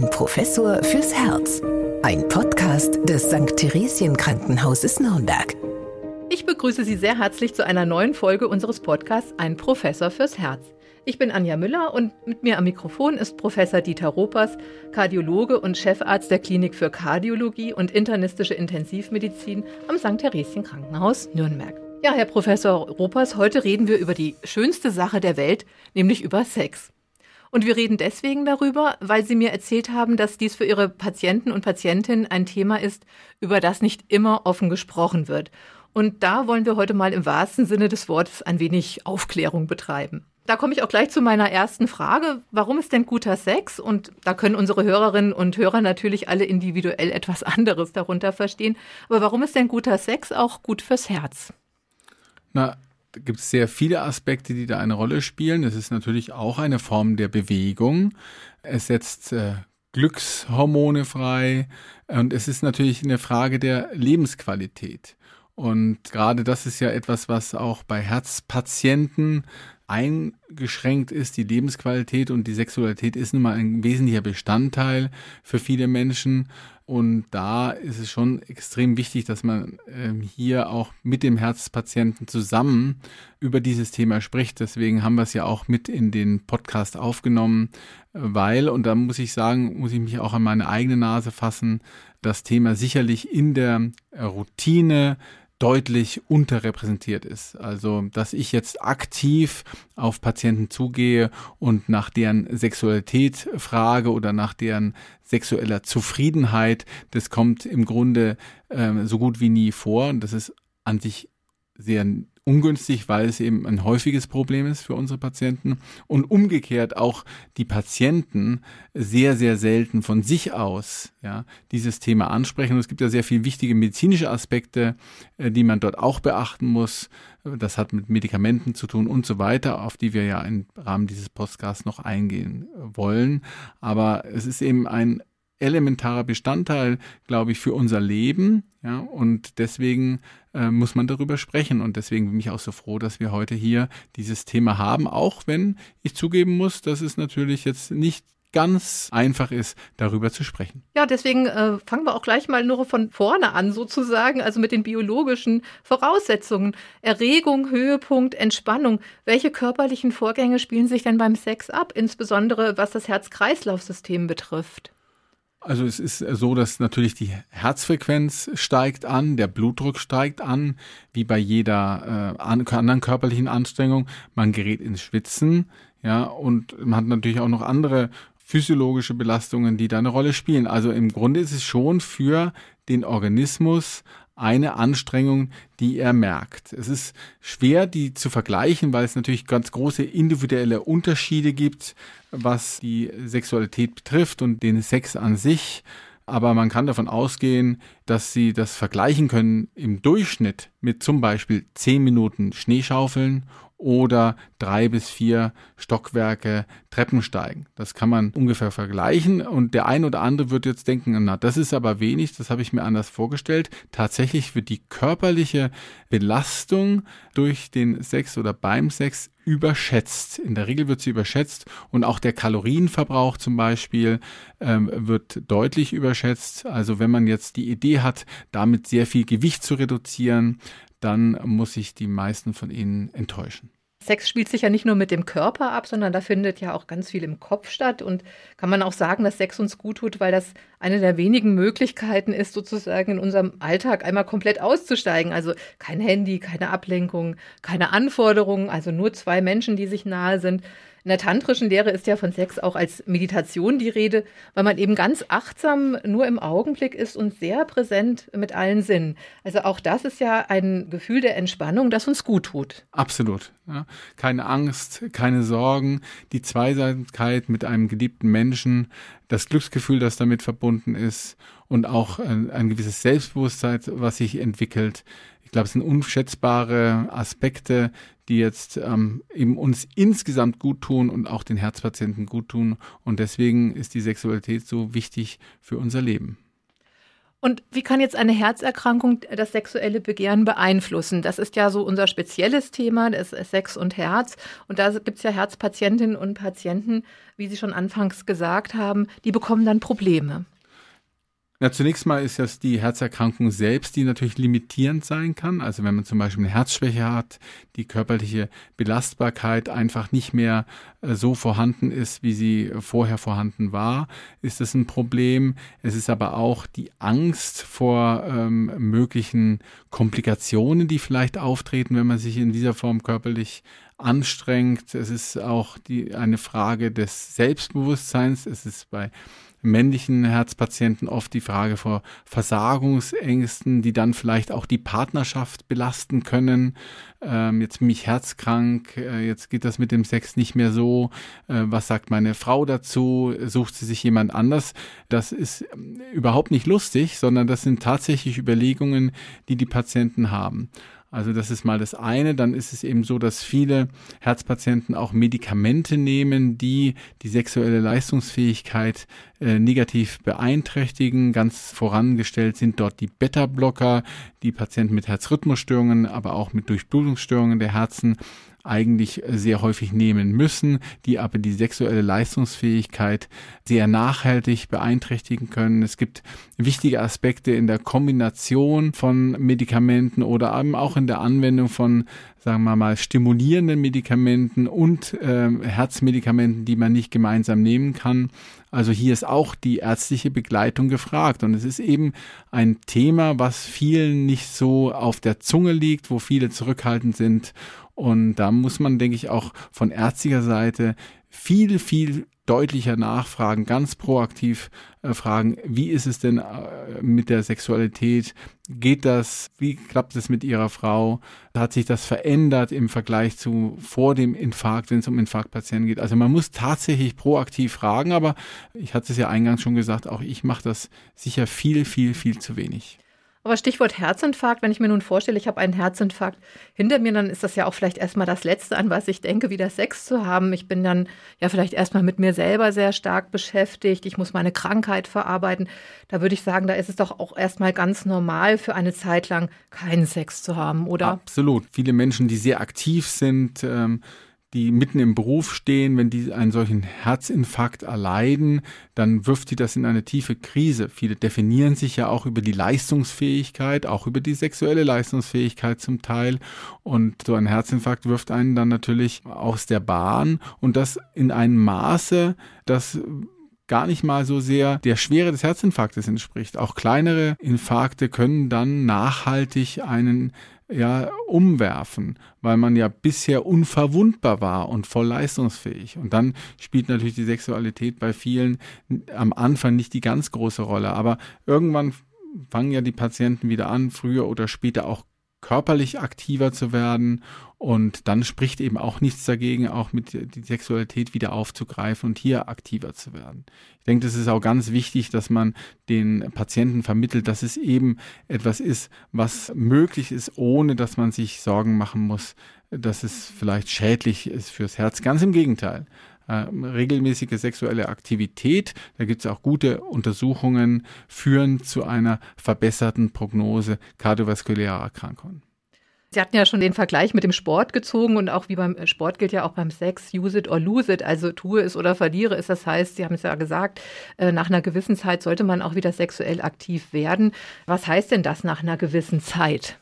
Ein Professor fürs Herz. Ein Podcast des St. Theresien Krankenhauses Nürnberg. Ich begrüße Sie sehr herzlich zu einer neuen Folge unseres Podcasts Ein Professor fürs Herz. Ich bin Anja Müller und mit mir am Mikrofon ist Professor Dieter Ropers, Kardiologe und Chefarzt der Klinik für Kardiologie und internistische Intensivmedizin am St. Theresien Krankenhaus Nürnberg. Ja, Herr Professor Ropers, heute reden wir über die schönste Sache der Welt, nämlich über Sex. Und wir reden deswegen darüber, weil Sie mir erzählt haben, dass dies für Ihre Patienten und Patientinnen ein Thema ist, über das nicht immer offen gesprochen wird. Und da wollen wir heute mal im wahrsten Sinne des Wortes ein wenig Aufklärung betreiben. Da komme ich auch gleich zu meiner ersten Frage. Warum ist denn guter Sex? Und da können unsere Hörerinnen und Hörer natürlich alle individuell etwas anderes darunter verstehen. Aber warum ist denn guter Sex auch gut fürs Herz? Na, gibt es sehr viele Aspekte, die da eine Rolle spielen. Es ist natürlich auch eine Form der Bewegung. Es setzt äh, Glückshormone frei und es ist natürlich eine Frage der Lebensqualität. Und gerade das ist ja etwas, was auch bei Herzpatienten eingeschränkt ist. Die Lebensqualität und die Sexualität ist nun mal ein wesentlicher Bestandteil für viele Menschen. Und da ist es schon extrem wichtig, dass man ähm, hier auch mit dem Herzpatienten zusammen über dieses Thema spricht. Deswegen haben wir es ja auch mit in den Podcast aufgenommen, weil, und da muss ich sagen, muss ich mich auch an meine eigene Nase fassen, das Thema sicherlich in der Routine deutlich unterrepräsentiert ist. Also, dass ich jetzt aktiv auf Patienten zugehe und nach deren Sexualität frage oder nach deren sexueller Zufriedenheit, das kommt im Grunde ähm, so gut wie nie vor. Und das ist an sich sehr ungünstig, weil es eben ein häufiges Problem ist für unsere Patienten und umgekehrt auch die Patienten sehr, sehr selten von sich aus ja, dieses Thema ansprechen. Und es gibt ja sehr viele wichtige medizinische Aspekte, äh, die man dort auch beachten muss. Das hat mit Medikamenten zu tun und so weiter, auf die wir ja im Rahmen dieses Podcasts noch eingehen wollen. Aber es ist eben ein elementarer Bestandteil, glaube ich, für unser Leben. Ja, und deswegen äh, muss man darüber sprechen. Und deswegen bin ich auch so froh, dass wir heute hier dieses Thema haben, auch wenn ich zugeben muss, dass es natürlich jetzt nicht ganz einfach ist, darüber zu sprechen. Ja, deswegen äh, fangen wir auch gleich mal nur von vorne an, sozusagen, also mit den biologischen Voraussetzungen. Erregung, Höhepunkt, Entspannung. Welche körperlichen Vorgänge spielen sich denn beim Sex ab, insbesondere was das Herz-Kreislauf-System betrifft? Also es ist so, dass natürlich die Herzfrequenz steigt an, der Blutdruck steigt an, wie bei jeder äh, anderen körperlichen Anstrengung. Man gerät ins Schwitzen, ja, und man hat natürlich auch noch andere physiologische Belastungen, die da eine Rolle spielen. Also im Grunde ist es schon für den Organismus eine Anstrengung, die er merkt. Es ist schwer, die zu vergleichen, weil es natürlich ganz große individuelle Unterschiede gibt, was die Sexualität betrifft und den Sex an sich. Aber man kann davon ausgehen, dass sie das vergleichen können im Durchschnitt mit zum Beispiel zehn Minuten Schneeschaufeln oder drei bis vier Stockwerke Treppen steigen. Das kann man ungefähr vergleichen und der ein oder andere wird jetzt denken, na, das ist aber wenig, das habe ich mir anders vorgestellt. Tatsächlich wird die körperliche Belastung durch den Sex oder beim Sex überschätzt. In der Regel wird sie überschätzt und auch der Kalorienverbrauch zum Beispiel ähm, wird deutlich überschätzt. Also wenn man jetzt die Idee hat, damit sehr viel Gewicht zu reduzieren, dann muss ich die meisten von ihnen enttäuschen. Sex spielt sich ja nicht nur mit dem Körper ab, sondern da findet ja auch ganz viel im Kopf statt. Und kann man auch sagen, dass Sex uns gut tut, weil das eine der wenigen Möglichkeiten ist, sozusagen in unserem Alltag einmal komplett auszusteigen. Also kein Handy, keine Ablenkung, keine Anforderungen, also nur zwei Menschen, die sich nahe sind. In der tantrischen Lehre ist ja von Sex auch als Meditation die Rede, weil man eben ganz achtsam nur im Augenblick ist und sehr präsent mit allen Sinnen. Also auch das ist ja ein Gefühl der Entspannung, das uns gut tut. Absolut. Ja. Keine Angst, keine Sorgen, die Zweiseitigkeit mit einem geliebten Menschen, das Glücksgefühl, das damit verbunden ist und auch ein, ein gewisses Selbstbewusstsein, was sich entwickelt. Ich glaube, es sind unschätzbare Aspekte, die jetzt ähm, eben uns insgesamt gut tun und auch den Herzpatienten gut tun. Und deswegen ist die Sexualität so wichtig für unser Leben. Und wie kann jetzt eine Herzerkrankung das sexuelle Begehren beeinflussen? Das ist ja so unser spezielles Thema, das ist Sex und Herz. Und da gibt es ja Herzpatientinnen und Patienten, wie Sie schon anfangs gesagt haben, die bekommen dann Probleme. Ja, zunächst mal ist das die Herzerkrankung selbst, die natürlich limitierend sein kann. Also wenn man zum Beispiel eine Herzschwäche hat, die körperliche Belastbarkeit einfach nicht mehr äh, so vorhanden ist, wie sie vorher vorhanden war, ist das ein Problem. Es ist aber auch die Angst vor ähm, möglichen Komplikationen, die vielleicht auftreten, wenn man sich in dieser Form körperlich anstrengt. Es ist auch die, eine Frage des Selbstbewusstseins. Es ist bei männlichen Herzpatienten oft die Frage vor Versagungsängsten, die dann vielleicht auch die Partnerschaft belasten können. Ähm, jetzt bin ich herzkrank, äh, jetzt geht das mit dem Sex nicht mehr so. Äh, was sagt meine Frau dazu? Sucht sie sich jemand anders? Das ist ähm, überhaupt nicht lustig, sondern das sind tatsächlich Überlegungen, die die Patienten haben. Also das ist mal das eine. Dann ist es eben so, dass viele Herzpatienten auch Medikamente nehmen, die die sexuelle Leistungsfähigkeit äh, negativ beeinträchtigen. Ganz vorangestellt sind dort die Beta-Blocker, die Patienten mit Herzrhythmusstörungen, aber auch mit Durchblutungsstörungen der Herzen eigentlich sehr häufig nehmen müssen, die aber die sexuelle Leistungsfähigkeit sehr nachhaltig beeinträchtigen können. Es gibt wichtige Aspekte in der Kombination von Medikamenten oder eben auch in der Anwendung von sagen wir mal, stimulierenden Medikamenten und äh, Herzmedikamenten, die man nicht gemeinsam nehmen kann. Also hier ist auch die ärztliche Begleitung gefragt. Und es ist eben ein Thema, was vielen nicht so auf der Zunge liegt, wo viele zurückhaltend sind und da muss man, denke ich, auch von ärztlicher Seite viel, viel deutlicher nachfragen, ganz proaktiv äh, fragen, wie ist es denn äh, mit der Sexualität? Geht das? Wie klappt es mit Ihrer Frau? Hat sich das verändert im Vergleich zu vor dem Infarkt, wenn es um Infarktpatienten geht? Also man muss tatsächlich proaktiv fragen, aber ich hatte es ja eingangs schon gesagt, auch ich mache das sicher viel, viel, viel zu wenig. Aber Stichwort Herzinfarkt, wenn ich mir nun vorstelle, ich habe einen Herzinfarkt hinter mir, dann ist das ja auch vielleicht erstmal das Letzte, an was ich denke, wieder Sex zu haben. Ich bin dann ja vielleicht erstmal mit mir selber sehr stark beschäftigt. Ich muss meine Krankheit verarbeiten. Da würde ich sagen, da ist es doch auch erstmal ganz normal für eine Zeit lang keinen Sex zu haben, oder? Absolut. Viele Menschen, die sehr aktiv sind, ähm die mitten im Beruf stehen, wenn die einen solchen Herzinfarkt erleiden, dann wirft die das in eine tiefe Krise. Viele definieren sich ja auch über die Leistungsfähigkeit, auch über die sexuelle Leistungsfähigkeit zum Teil. Und so ein Herzinfarkt wirft einen dann natürlich aus der Bahn und das in einem Maße, das gar nicht mal so sehr der Schwere des Herzinfarktes entspricht. Auch kleinere Infarkte können dann nachhaltig einen ja umwerfen, weil man ja bisher unverwundbar war und voll leistungsfähig. Und dann spielt natürlich die Sexualität bei vielen am Anfang nicht die ganz große Rolle, aber irgendwann fangen ja die Patienten wieder an, früher oder später auch körperlich aktiver zu werden und dann spricht eben auch nichts dagegen, auch mit die Sexualität wieder aufzugreifen und hier aktiver zu werden. Ich denke, das ist auch ganz wichtig, dass man den Patienten vermittelt, dass es eben etwas ist, was möglich ist, ohne dass man sich Sorgen machen muss, dass es vielleicht schädlich ist fürs Herz. Ganz im Gegenteil. Äh, regelmäßige sexuelle Aktivität, da gibt es auch gute Untersuchungen, führen zu einer verbesserten Prognose kardiovaskulärer Erkrankungen. Sie hatten ja schon den Vergleich mit dem Sport gezogen und auch wie beim Sport gilt ja auch beim Sex, use it or lose it, also tue es oder verliere es. Das heißt, Sie haben es ja gesagt, äh, nach einer gewissen Zeit sollte man auch wieder sexuell aktiv werden. Was heißt denn das nach einer gewissen Zeit?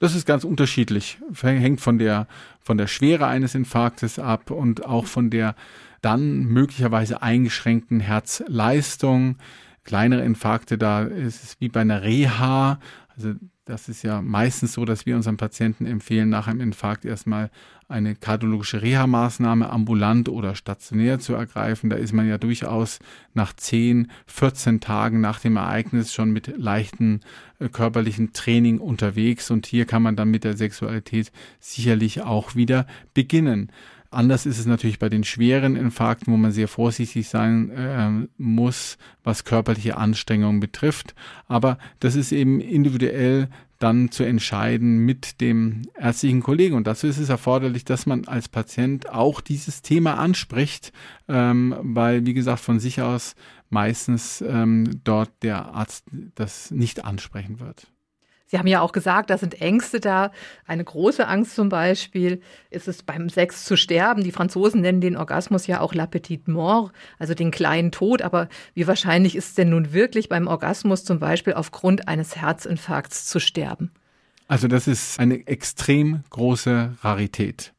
Das ist ganz unterschiedlich. Hängt von der, von der Schwere eines Infarktes ab und auch von der dann möglicherweise eingeschränkten Herzleistung. Kleinere Infarkte, da ist es wie bei einer Reha. Also das ist ja meistens so, dass wir unseren Patienten empfehlen, nach einem Infarkt erstmal eine kardiologische Reha-Maßnahme ambulant oder stationär zu ergreifen. Da ist man ja durchaus nach 10, 14 Tagen nach dem Ereignis schon mit leichten äh, körperlichen Training unterwegs und hier kann man dann mit der Sexualität sicherlich auch wieder beginnen. Anders ist es natürlich bei den schweren Infarkten, wo man sehr vorsichtig sein äh, muss, was körperliche Anstrengungen betrifft. Aber das ist eben individuell dann zu entscheiden mit dem ärztlichen Kollegen. Und dazu ist es erforderlich, dass man als Patient auch dieses Thema anspricht, ähm, weil, wie gesagt, von sich aus meistens ähm, dort der Arzt das nicht ansprechen wird. Sie haben ja auch gesagt, da sind Ängste da. Eine große Angst zum Beispiel ist es beim Sex zu sterben. Die Franzosen nennen den Orgasmus ja auch la petite mort, also den kleinen Tod. Aber wie wahrscheinlich ist es denn nun wirklich beim Orgasmus zum Beispiel aufgrund eines Herzinfarkts zu sterben? Also das ist eine extrem große Rarität.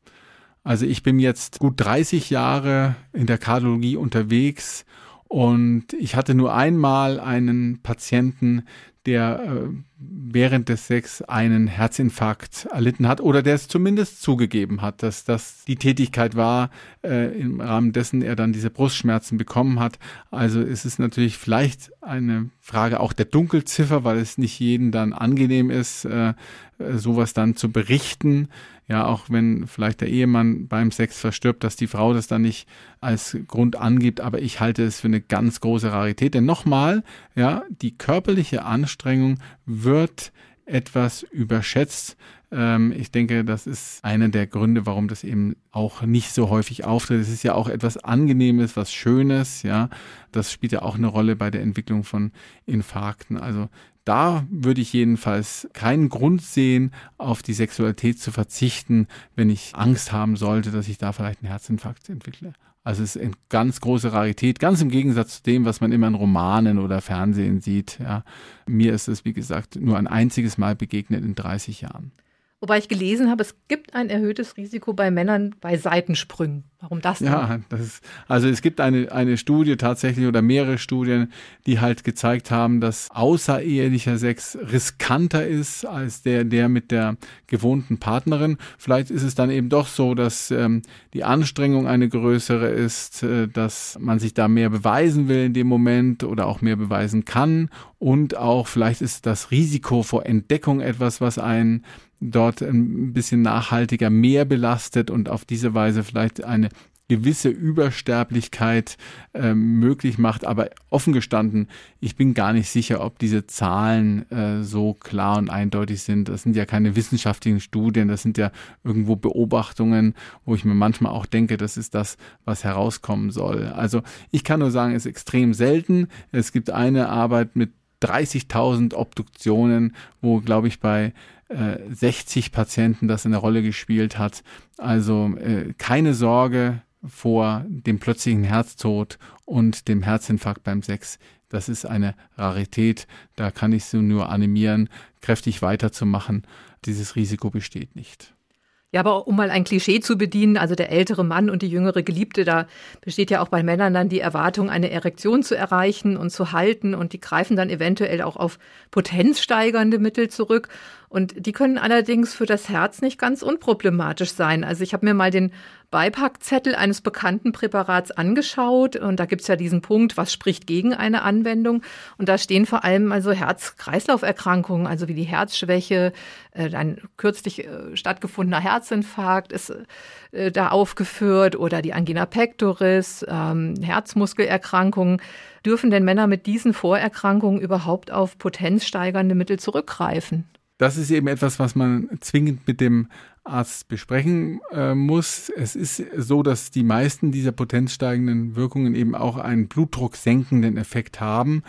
Also ich bin jetzt gut 30 Jahre in der Kardiologie unterwegs und ich hatte nur einmal einen Patienten, der äh, während des Sex einen Herzinfarkt erlitten hat oder der es zumindest zugegeben hat, dass das die Tätigkeit war, äh, im Rahmen dessen er dann diese Brustschmerzen bekommen hat. Also ist es natürlich vielleicht eine Frage auch der Dunkelziffer, weil es nicht jedem dann angenehm ist, äh, sowas dann zu berichten ja, auch wenn vielleicht der Ehemann beim Sex verstirbt, dass die Frau das dann nicht als Grund angibt, aber ich halte es für eine ganz große Rarität. Denn nochmal, ja, die körperliche Anstrengung wird etwas überschätzt. Ähm, ich denke, das ist einer der Gründe, warum das eben auch nicht so häufig auftritt. Es ist ja auch etwas Angenehmes, was Schönes, ja. Das spielt ja auch eine Rolle bei der Entwicklung von Infarkten. Also da würde ich jedenfalls keinen Grund sehen, auf die Sexualität zu verzichten, wenn ich Angst haben sollte, dass ich da vielleicht einen Herzinfarkt entwickle. Also es ist eine ganz große Rarität, ganz im Gegensatz zu dem, was man immer in Romanen oder Fernsehen sieht. Ja. Mir ist es, wie gesagt, nur ein einziges Mal begegnet in 30 Jahren. Wobei ich gelesen habe, es gibt ein erhöhtes Risiko bei Männern bei Seitensprüngen. Warum das denn? Ja, das ist, also es gibt eine, eine Studie tatsächlich oder mehrere Studien, die halt gezeigt haben, dass außerehelicher Sex riskanter ist als der, der mit der gewohnten Partnerin. Vielleicht ist es dann eben doch so, dass ähm, die Anstrengung eine größere ist, äh, dass man sich da mehr beweisen will in dem Moment oder auch mehr beweisen kann. Und auch vielleicht ist das Risiko vor Entdeckung etwas, was einen dort ein bisschen nachhaltiger mehr belastet und auf diese Weise vielleicht eine gewisse Übersterblichkeit äh, möglich macht. Aber offen gestanden, ich bin gar nicht sicher, ob diese Zahlen äh, so klar und eindeutig sind. Das sind ja keine wissenschaftlichen Studien, das sind ja irgendwo Beobachtungen, wo ich mir manchmal auch denke, das ist das, was herauskommen soll. Also ich kann nur sagen, es ist extrem selten. Es gibt eine Arbeit mit 30.000 Obduktionen, wo, glaube ich, bei 60 äh, Patienten das eine Rolle gespielt hat. Also äh, keine Sorge vor dem plötzlichen Herztod und dem Herzinfarkt beim Sex. Das ist eine Rarität. Da kann ich Sie nur animieren, kräftig weiterzumachen. Dieses Risiko besteht nicht. Ja, aber um mal ein Klischee zu bedienen, also der ältere Mann und die jüngere Geliebte, da besteht ja auch bei Männern dann die Erwartung, eine Erektion zu erreichen und zu halten und die greifen dann eventuell auch auf potenzsteigernde Mittel zurück. Und die können allerdings für das Herz nicht ganz unproblematisch sein. Also ich habe mir mal den Beipackzettel eines bekannten Präparats angeschaut und da gibt's ja diesen Punkt, was spricht gegen eine Anwendung. Und da stehen vor allem also Herz-Kreislauf-Erkrankungen, also wie die Herzschwäche, äh, ein kürzlich äh, stattgefundener Herzinfarkt ist äh, da aufgeführt oder die Angina pectoris, ähm, Herzmuskelerkrankungen. Dürfen denn Männer mit diesen Vorerkrankungen überhaupt auf potenzsteigernde Mittel zurückgreifen? Das ist eben etwas, was man zwingend mit dem Arzt besprechen äh, muss. Es ist so, dass die meisten dieser potenzsteigenden Wirkungen eben auch einen blutdrucksenkenden Effekt haben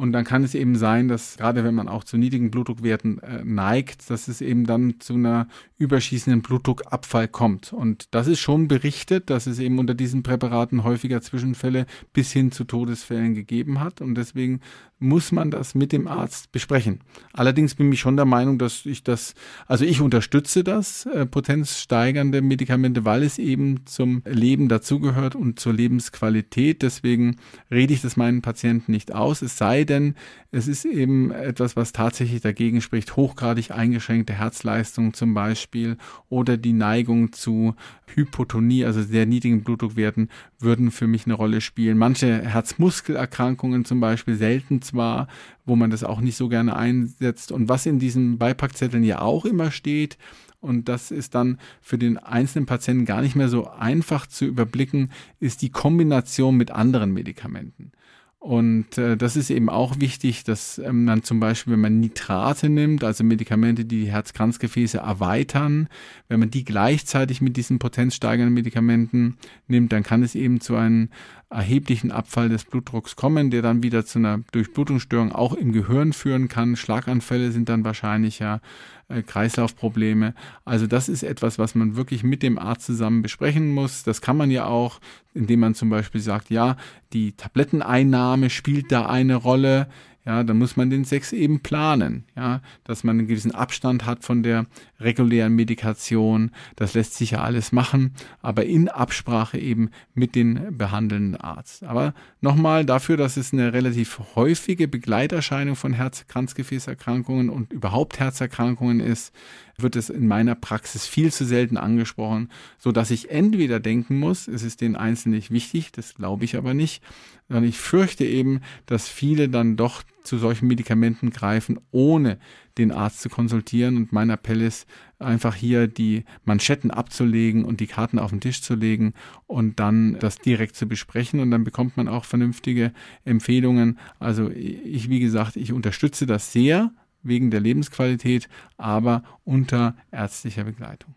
und dann kann es eben sein, dass gerade wenn man auch zu niedrigen Blutdruckwerten äh, neigt, dass es eben dann zu einer überschießenden Blutdruckabfall kommt. Und das ist schon berichtet, dass es eben unter diesen Präparaten häufiger Zwischenfälle bis hin zu Todesfällen gegeben hat. Und deswegen muss man das mit dem Arzt besprechen. Allerdings bin ich schon der Meinung, dass ich das, also ich unterstütze das, äh, potenzsteigernde Medikamente, weil es eben zum Leben dazugehört und zur Lebensqualität. Deswegen rede ich das meinen Patienten nicht aus. Es sei denn, es ist eben etwas, was tatsächlich dagegen spricht, hochgradig eingeschränkte Herzleistung zum Beispiel oder die Neigung zu Hypotonie, also sehr niedrigen Blutdruckwerten, würden für mich eine Rolle spielen. Manche Herzmuskelerkrankungen zum Beispiel, selten zwar, wo man das auch nicht so gerne einsetzt. Und was in diesen Beipackzetteln ja auch immer steht, und das ist dann für den einzelnen Patienten gar nicht mehr so einfach zu überblicken, ist die Kombination mit anderen Medikamenten. Und äh, das ist eben auch wichtig, dass ähm, man zum Beispiel, wenn man Nitrate nimmt, also Medikamente, die die Herzkranzgefäße erweitern, wenn man die gleichzeitig mit diesen potenzsteigernden Medikamenten nimmt, dann kann es eben zu einem erheblichen Abfall des Blutdrucks kommen, der dann wieder zu einer Durchblutungsstörung auch im Gehirn führen kann. Schlaganfälle sind dann wahrscheinlicher, äh, Kreislaufprobleme. Also das ist etwas, was man wirklich mit dem Arzt zusammen besprechen muss. Das kann man ja auch, indem man zum Beispiel sagt, ja, die Tabletteneinnahme spielt da eine Rolle ja, dann muss man den Sex eben planen, ja, dass man einen gewissen Abstand hat von der regulären Medikation. Das lässt sich ja alles machen, aber in Absprache eben mit dem behandelnden Arzt. Aber nochmal dafür, dass es eine relativ häufige Begleiterscheinung von Herz-Kranzgefäßerkrankungen und überhaupt Herzerkrankungen ist, wird es in meiner Praxis viel zu selten angesprochen, so dass ich entweder denken muss, es ist den Einzelnen nicht wichtig, das glaube ich aber nicht, sondern ich fürchte eben, dass viele dann doch zu solchen Medikamenten greifen, ohne den Arzt zu konsultieren. Und mein Appell ist einfach hier die Manschetten abzulegen und die Karten auf den Tisch zu legen und dann das direkt zu besprechen. Und dann bekommt man auch vernünftige Empfehlungen. Also ich, wie gesagt, ich unterstütze das sehr wegen der Lebensqualität, aber unter ärztlicher Begleitung.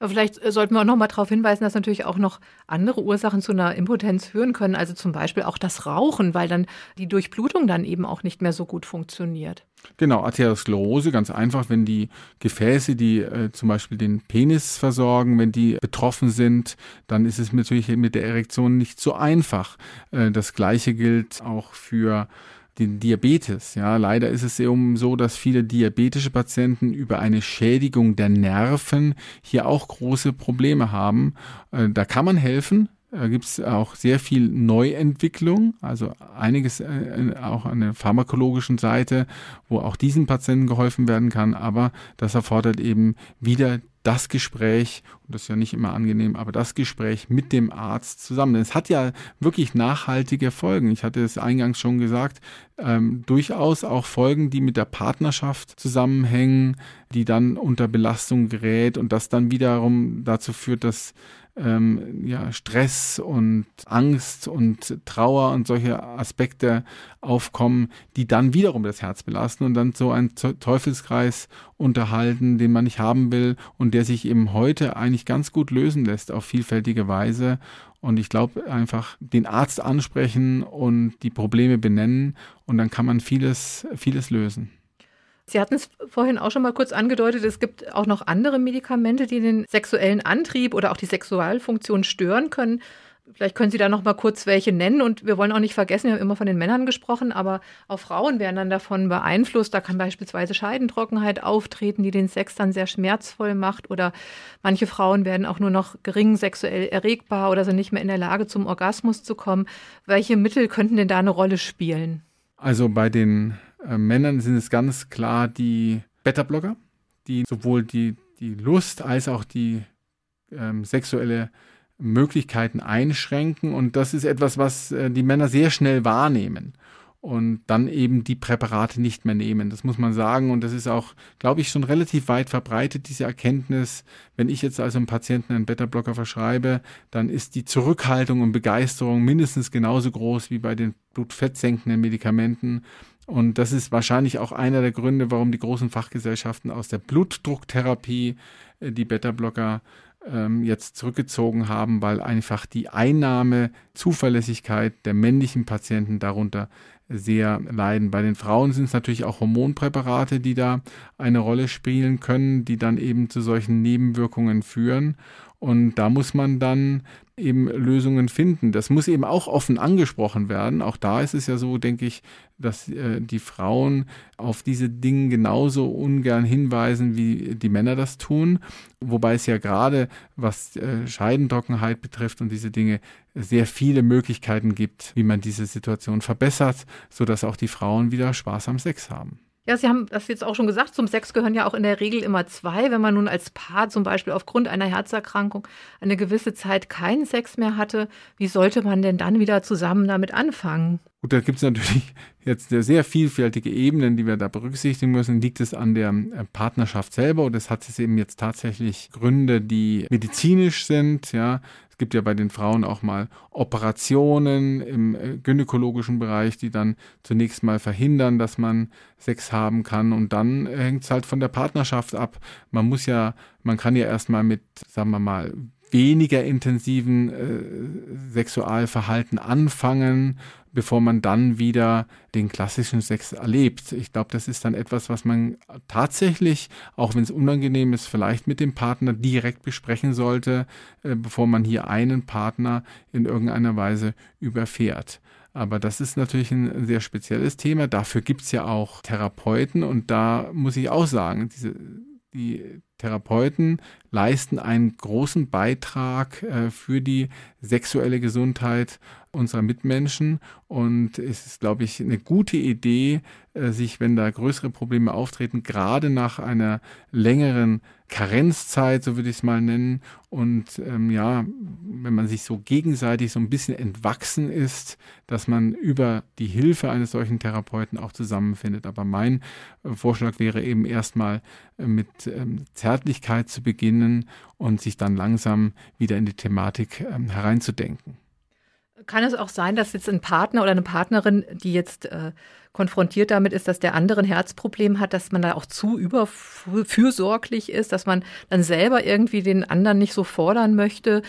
Vielleicht äh, sollten wir auch noch mal darauf hinweisen, dass natürlich auch noch andere Ursachen zu einer Impotenz führen können. Also zum Beispiel auch das Rauchen, weil dann die Durchblutung dann eben auch nicht mehr so gut funktioniert. Genau, Arteriosklerose, ganz einfach, wenn die Gefäße, die äh, zum Beispiel den Penis versorgen, wenn die betroffen sind, dann ist es natürlich mit der Erektion nicht so einfach. Äh, das gleiche gilt auch für den Diabetes. Ja, leider ist es eben so, dass viele diabetische Patienten über eine Schädigung der Nerven hier auch große Probleme haben. Äh, da kann man helfen. Da gibt es auch sehr viel Neuentwicklung, also einiges äh, auch an der pharmakologischen Seite, wo auch diesen Patienten geholfen werden kann. Aber das erfordert eben wieder das Gespräch, und das ist ja nicht immer angenehm, aber das Gespräch mit dem Arzt zusammen. Es hat ja wirklich nachhaltige Folgen. Ich hatte es eingangs schon gesagt, ähm, durchaus auch Folgen, die mit der Partnerschaft zusammenhängen, die dann unter Belastung gerät und das dann wiederum dazu führt, dass ähm, ja, Stress und Angst und Trauer und solche Aspekte aufkommen, die dann wiederum das Herz belasten und dann so ein Teufelskreis unterhalten, den man nicht haben will und der sich eben heute eigentlich ganz gut lösen lässt auf vielfältige Weise. Und ich glaube einfach den Arzt ansprechen und die Probleme benennen und dann kann man vieles, vieles lösen. Sie hatten es vorhin auch schon mal kurz angedeutet, es gibt auch noch andere Medikamente, die den sexuellen Antrieb oder auch die Sexualfunktion stören können. Vielleicht können Sie da noch mal kurz welche nennen. Und wir wollen auch nicht vergessen, wir haben immer von den Männern gesprochen, aber auch Frauen werden dann davon beeinflusst. Da kann beispielsweise Scheidentrockenheit auftreten, die den Sex dann sehr schmerzvoll macht. Oder manche Frauen werden auch nur noch gering sexuell erregbar oder sind nicht mehr in der Lage, zum Orgasmus zu kommen. Welche Mittel könnten denn da eine Rolle spielen? Also bei den äh, Männern sind es ganz klar die Beta-Blocker, die sowohl die, die Lust als auch die ähm, sexuelle Möglichkeiten einschränken. Und das ist etwas, was äh, die Männer sehr schnell wahrnehmen und dann eben die Präparate nicht mehr nehmen. Das muss man sagen. Und das ist auch, glaube ich, schon relativ weit verbreitet, diese Erkenntnis. Wenn ich jetzt also einem Patienten einen Beta-Blocker verschreibe, dann ist die Zurückhaltung und Begeisterung mindestens genauso groß wie bei den blutfettsenkenden Medikamenten. Und das ist wahrscheinlich auch einer der Gründe, warum die großen Fachgesellschaften aus der Blutdrucktherapie äh, die Beta-Blocker ähm, jetzt zurückgezogen haben, weil einfach die Einnahmezuverlässigkeit der männlichen Patienten darunter sehr leiden. Bei den Frauen sind es natürlich auch Hormonpräparate, die da eine Rolle spielen können, die dann eben zu solchen Nebenwirkungen führen. Und da muss man dann eben Lösungen finden. Das muss eben auch offen angesprochen werden. Auch da ist es ja so, denke ich, dass äh, die Frauen auf diese Dinge genauso ungern hinweisen, wie die Männer das tun. Wobei es ja gerade, was äh, Scheidentrockenheit betrifft und diese Dinge, sehr viele Möglichkeiten gibt, wie man diese Situation verbessert, sodass auch die Frauen wieder Spaß am Sex haben. Ja, Sie haben das jetzt auch schon gesagt, zum Sex gehören ja auch in der Regel immer zwei. Wenn man nun als Paar zum Beispiel aufgrund einer Herzerkrankung eine gewisse Zeit keinen Sex mehr hatte, wie sollte man denn dann wieder zusammen damit anfangen? Gut, da gibt es natürlich jetzt sehr vielfältige Ebenen, die wir da berücksichtigen müssen. Liegt es an der äh, Partnerschaft selber oder es hat es eben jetzt tatsächlich Gründe, die medizinisch sind, ja. Es gibt ja bei den Frauen auch mal Operationen im äh, gynäkologischen Bereich, die dann zunächst mal verhindern, dass man Sex haben kann. Und dann hängt es halt von der Partnerschaft ab. Man muss ja, man kann ja erstmal mit, sagen wir mal, weniger intensiven äh, Sexualverhalten anfangen, bevor man dann wieder den klassischen Sex erlebt. Ich glaube, das ist dann etwas, was man tatsächlich, auch wenn es unangenehm ist, vielleicht mit dem Partner direkt besprechen sollte, äh, bevor man hier einen Partner in irgendeiner Weise überfährt. Aber das ist natürlich ein sehr spezielles Thema. Dafür gibt es ja auch Therapeuten und da muss ich auch sagen, diese die Therapeuten leisten einen großen Beitrag äh, für die sexuelle Gesundheit unserer Mitmenschen. Und es ist, glaube ich, eine gute Idee, äh, sich, wenn da größere Probleme auftreten, gerade nach einer längeren Karenzzeit, so würde ich es mal nennen, und ähm, ja, wenn man sich so gegenseitig so ein bisschen entwachsen ist, dass man über die Hilfe eines solchen Therapeuten auch zusammenfindet. Aber mein äh, Vorschlag wäre eben erstmal äh, mit ähm, Zärtlichkeit zu beginnen und sich dann langsam wieder in die Thematik ähm, hereinzudenken. Kann es auch sein, dass jetzt ein Partner oder eine Partnerin, die jetzt äh, konfrontiert damit ist, dass der andere ein Herzproblem hat, dass man da auch zu überfürsorglich ist, dass man dann selber irgendwie den anderen nicht so fordern möchte?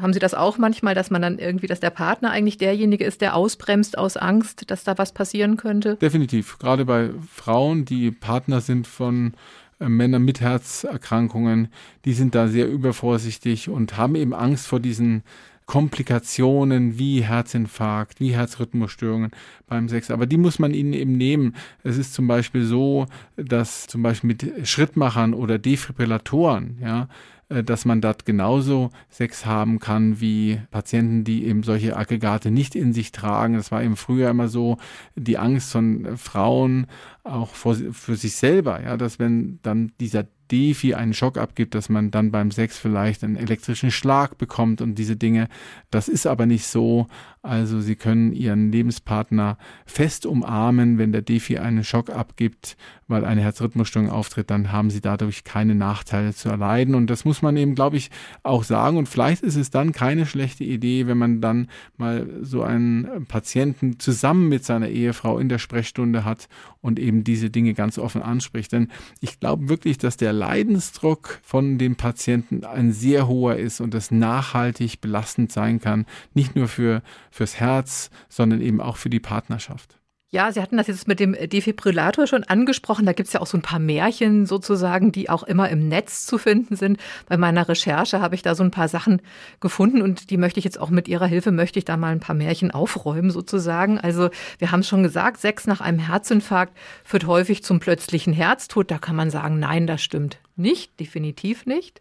Haben Sie das auch manchmal, dass man dann irgendwie, dass der Partner eigentlich derjenige ist, der ausbremst aus Angst, dass da was passieren könnte? Definitiv. Gerade bei Frauen, die Partner sind von äh, Männern mit Herzerkrankungen, die sind da sehr übervorsichtig und haben eben Angst vor diesen Komplikationen wie Herzinfarkt, wie Herzrhythmusstörungen beim Sex. Aber die muss man ihnen eben nehmen. Es ist zum Beispiel so, dass zum Beispiel mit Schrittmachern oder Defibrillatoren, ja, äh, dass man dort genauso Sex haben kann wie Patienten, die eben solche Aggregate nicht in sich tragen. Das war eben früher immer so die Angst von Frauen auch vor, für sich selber, ja, dass wenn dann dieser Defi einen Schock abgibt, dass man dann beim Sex vielleicht einen elektrischen Schlag bekommt und diese Dinge. Das ist aber nicht so. Also Sie können Ihren Lebenspartner fest umarmen, wenn der Defi einen Schock abgibt, weil eine Herzrhythmusstörung auftritt, dann haben Sie dadurch keine Nachteile zu erleiden. Und das muss man eben, glaube ich, auch sagen. Und vielleicht ist es dann keine schlechte Idee, wenn man dann mal so einen Patienten zusammen mit seiner Ehefrau in der Sprechstunde hat und eben diese Dinge ganz offen anspricht. Denn ich glaube wirklich, dass der Leidensdruck von dem Patienten ein sehr hoher ist und das nachhaltig belastend sein kann. Nicht nur für fürs Herz, sondern eben auch für die Partnerschaft. Ja, Sie hatten das jetzt mit dem Defibrillator schon angesprochen. Da gibt es ja auch so ein paar Märchen sozusagen, die auch immer im Netz zu finden sind. Bei meiner Recherche habe ich da so ein paar Sachen gefunden und die möchte ich jetzt auch mit Ihrer Hilfe, möchte ich da mal ein paar Märchen aufräumen sozusagen. Also wir haben es schon gesagt, Sex nach einem Herzinfarkt führt häufig zum plötzlichen Herztod. Da kann man sagen, nein, das stimmt nicht, definitiv nicht.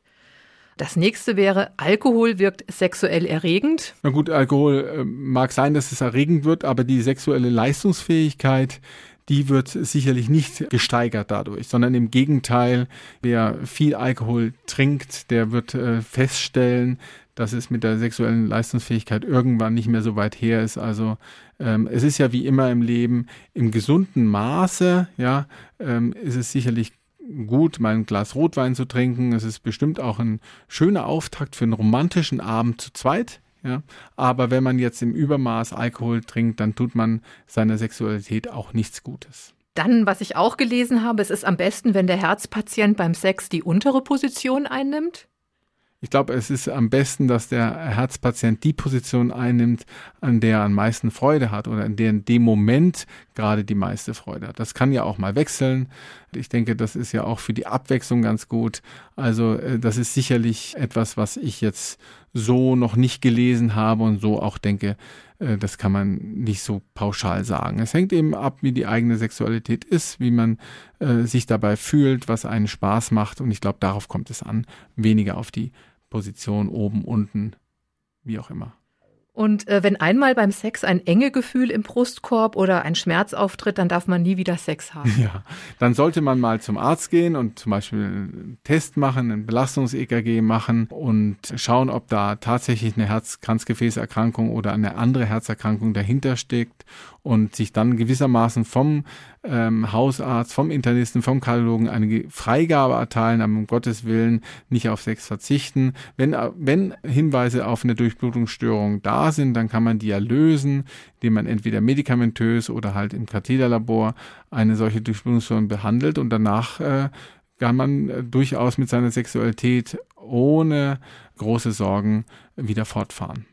Das nächste wäre, Alkohol wirkt sexuell erregend. Na gut, Alkohol äh, mag sein, dass es erregend wird, aber die sexuelle Leistungsfähigkeit, die wird sicherlich nicht gesteigert dadurch, sondern im Gegenteil, wer viel Alkohol trinkt, der wird äh, feststellen, dass es mit der sexuellen Leistungsfähigkeit irgendwann nicht mehr so weit her ist. Also ähm, es ist ja wie immer im Leben im gesunden Maße, ja, ähm, ist es sicherlich gut, mal ein Glas Rotwein zu trinken. Es ist bestimmt auch ein schöner Auftakt für einen romantischen Abend zu zweit. Ja, aber wenn man jetzt im Übermaß Alkohol trinkt, dann tut man seiner Sexualität auch nichts Gutes. Dann, was ich auch gelesen habe, es ist am besten, wenn der Herzpatient beim Sex die untere Position einnimmt. Ich glaube, es ist am besten, dass der Herzpatient die Position einnimmt, an der er am meisten Freude hat oder in der in dem Moment gerade die meiste Freude hat. Das kann ja auch mal wechseln. Ich denke, das ist ja auch für die Abwechslung ganz gut. Also äh, das ist sicherlich etwas, was ich jetzt so noch nicht gelesen habe und so auch denke, äh, das kann man nicht so pauschal sagen. Es hängt eben ab, wie die eigene Sexualität ist, wie man äh, sich dabei fühlt, was einen Spaß macht. Und ich glaube, darauf kommt es an, weniger auf die Position oben, unten, wie auch immer. Und äh, wenn einmal beim Sex ein enge Gefühl im Brustkorb oder ein Schmerz auftritt, dann darf man nie wieder Sex haben. Ja, dann sollte man mal zum Arzt gehen und zum Beispiel einen Test machen, ein Belastungs-EKG machen und schauen, ob da tatsächlich eine Herz-Kranzgefäßerkrankung oder eine andere Herzerkrankung dahinter steckt. und sich dann gewissermaßen vom ähm, Hausarzt, vom Internisten, vom Kardiologen eine Freigabe erteilen, aber um Gottes Willen nicht auf Sex verzichten. Wenn, wenn Hinweise auf eine Durchblutungsstörung da sind, dann kann man die ja lösen, indem man entweder medikamentös oder halt im Katheterlabor eine solche Durchblutungsstörung behandelt und danach äh, kann man äh, durchaus mit seiner Sexualität ohne große Sorgen wieder fortfahren.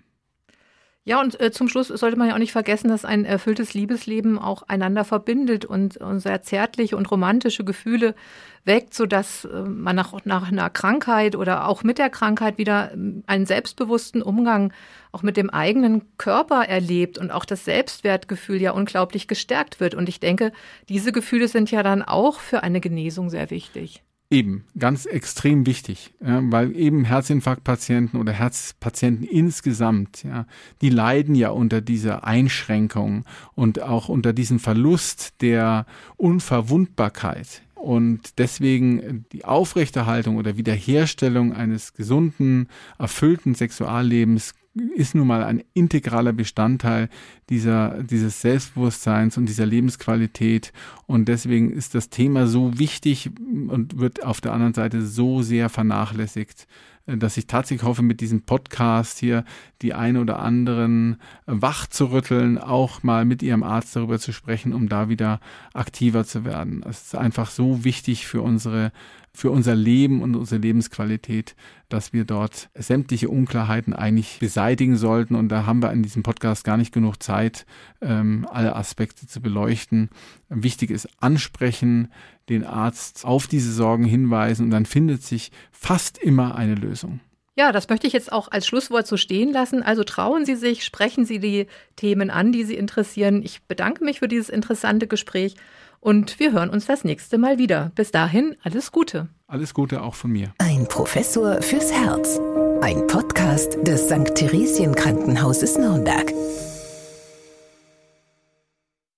Ja, und äh, zum Schluss sollte man ja auch nicht vergessen, dass ein erfülltes Liebesleben auch einander verbindet und, und sehr zärtliche und romantische Gefühle weckt, sodass äh, man nach, nach einer Krankheit oder auch mit der Krankheit wieder ähm, einen selbstbewussten Umgang auch mit dem eigenen Körper erlebt und auch das Selbstwertgefühl ja unglaublich gestärkt wird. Und ich denke, diese Gefühle sind ja dann auch für eine Genesung sehr wichtig. Eben, ganz extrem wichtig, ja, weil eben Herzinfarktpatienten oder Herzpatienten insgesamt, ja, die leiden ja unter dieser Einschränkung und auch unter diesem Verlust der Unverwundbarkeit. Und deswegen die Aufrechterhaltung oder Wiederherstellung eines gesunden, erfüllten Sexuallebens ist nun mal ein integraler Bestandteil dieser, dieses Selbstbewusstseins und dieser Lebensqualität. Und deswegen ist das Thema so wichtig und wird auf der anderen Seite so sehr vernachlässigt, dass ich tatsächlich hoffe, mit diesem Podcast hier die ein oder anderen wach zu rütteln, auch mal mit ihrem Arzt darüber zu sprechen, um da wieder aktiver zu werden. Es ist einfach so wichtig für unsere für unser Leben und unsere Lebensqualität, dass wir dort sämtliche Unklarheiten eigentlich beseitigen sollten. Und da haben wir in diesem Podcast gar nicht genug Zeit, ähm, alle Aspekte zu beleuchten. Wichtig ist ansprechen, den Arzt auf diese Sorgen hinweisen und dann findet sich fast immer eine Lösung. Ja, das möchte ich jetzt auch als Schlusswort so stehen lassen. Also trauen Sie sich, sprechen Sie die Themen an, die Sie interessieren. Ich bedanke mich für dieses interessante Gespräch und wir hören uns das nächste Mal wieder. Bis dahin, alles Gute. Alles Gute auch von mir. Ein Professor fürs Herz. Ein Podcast des St. Theresien Krankenhauses Nürnberg.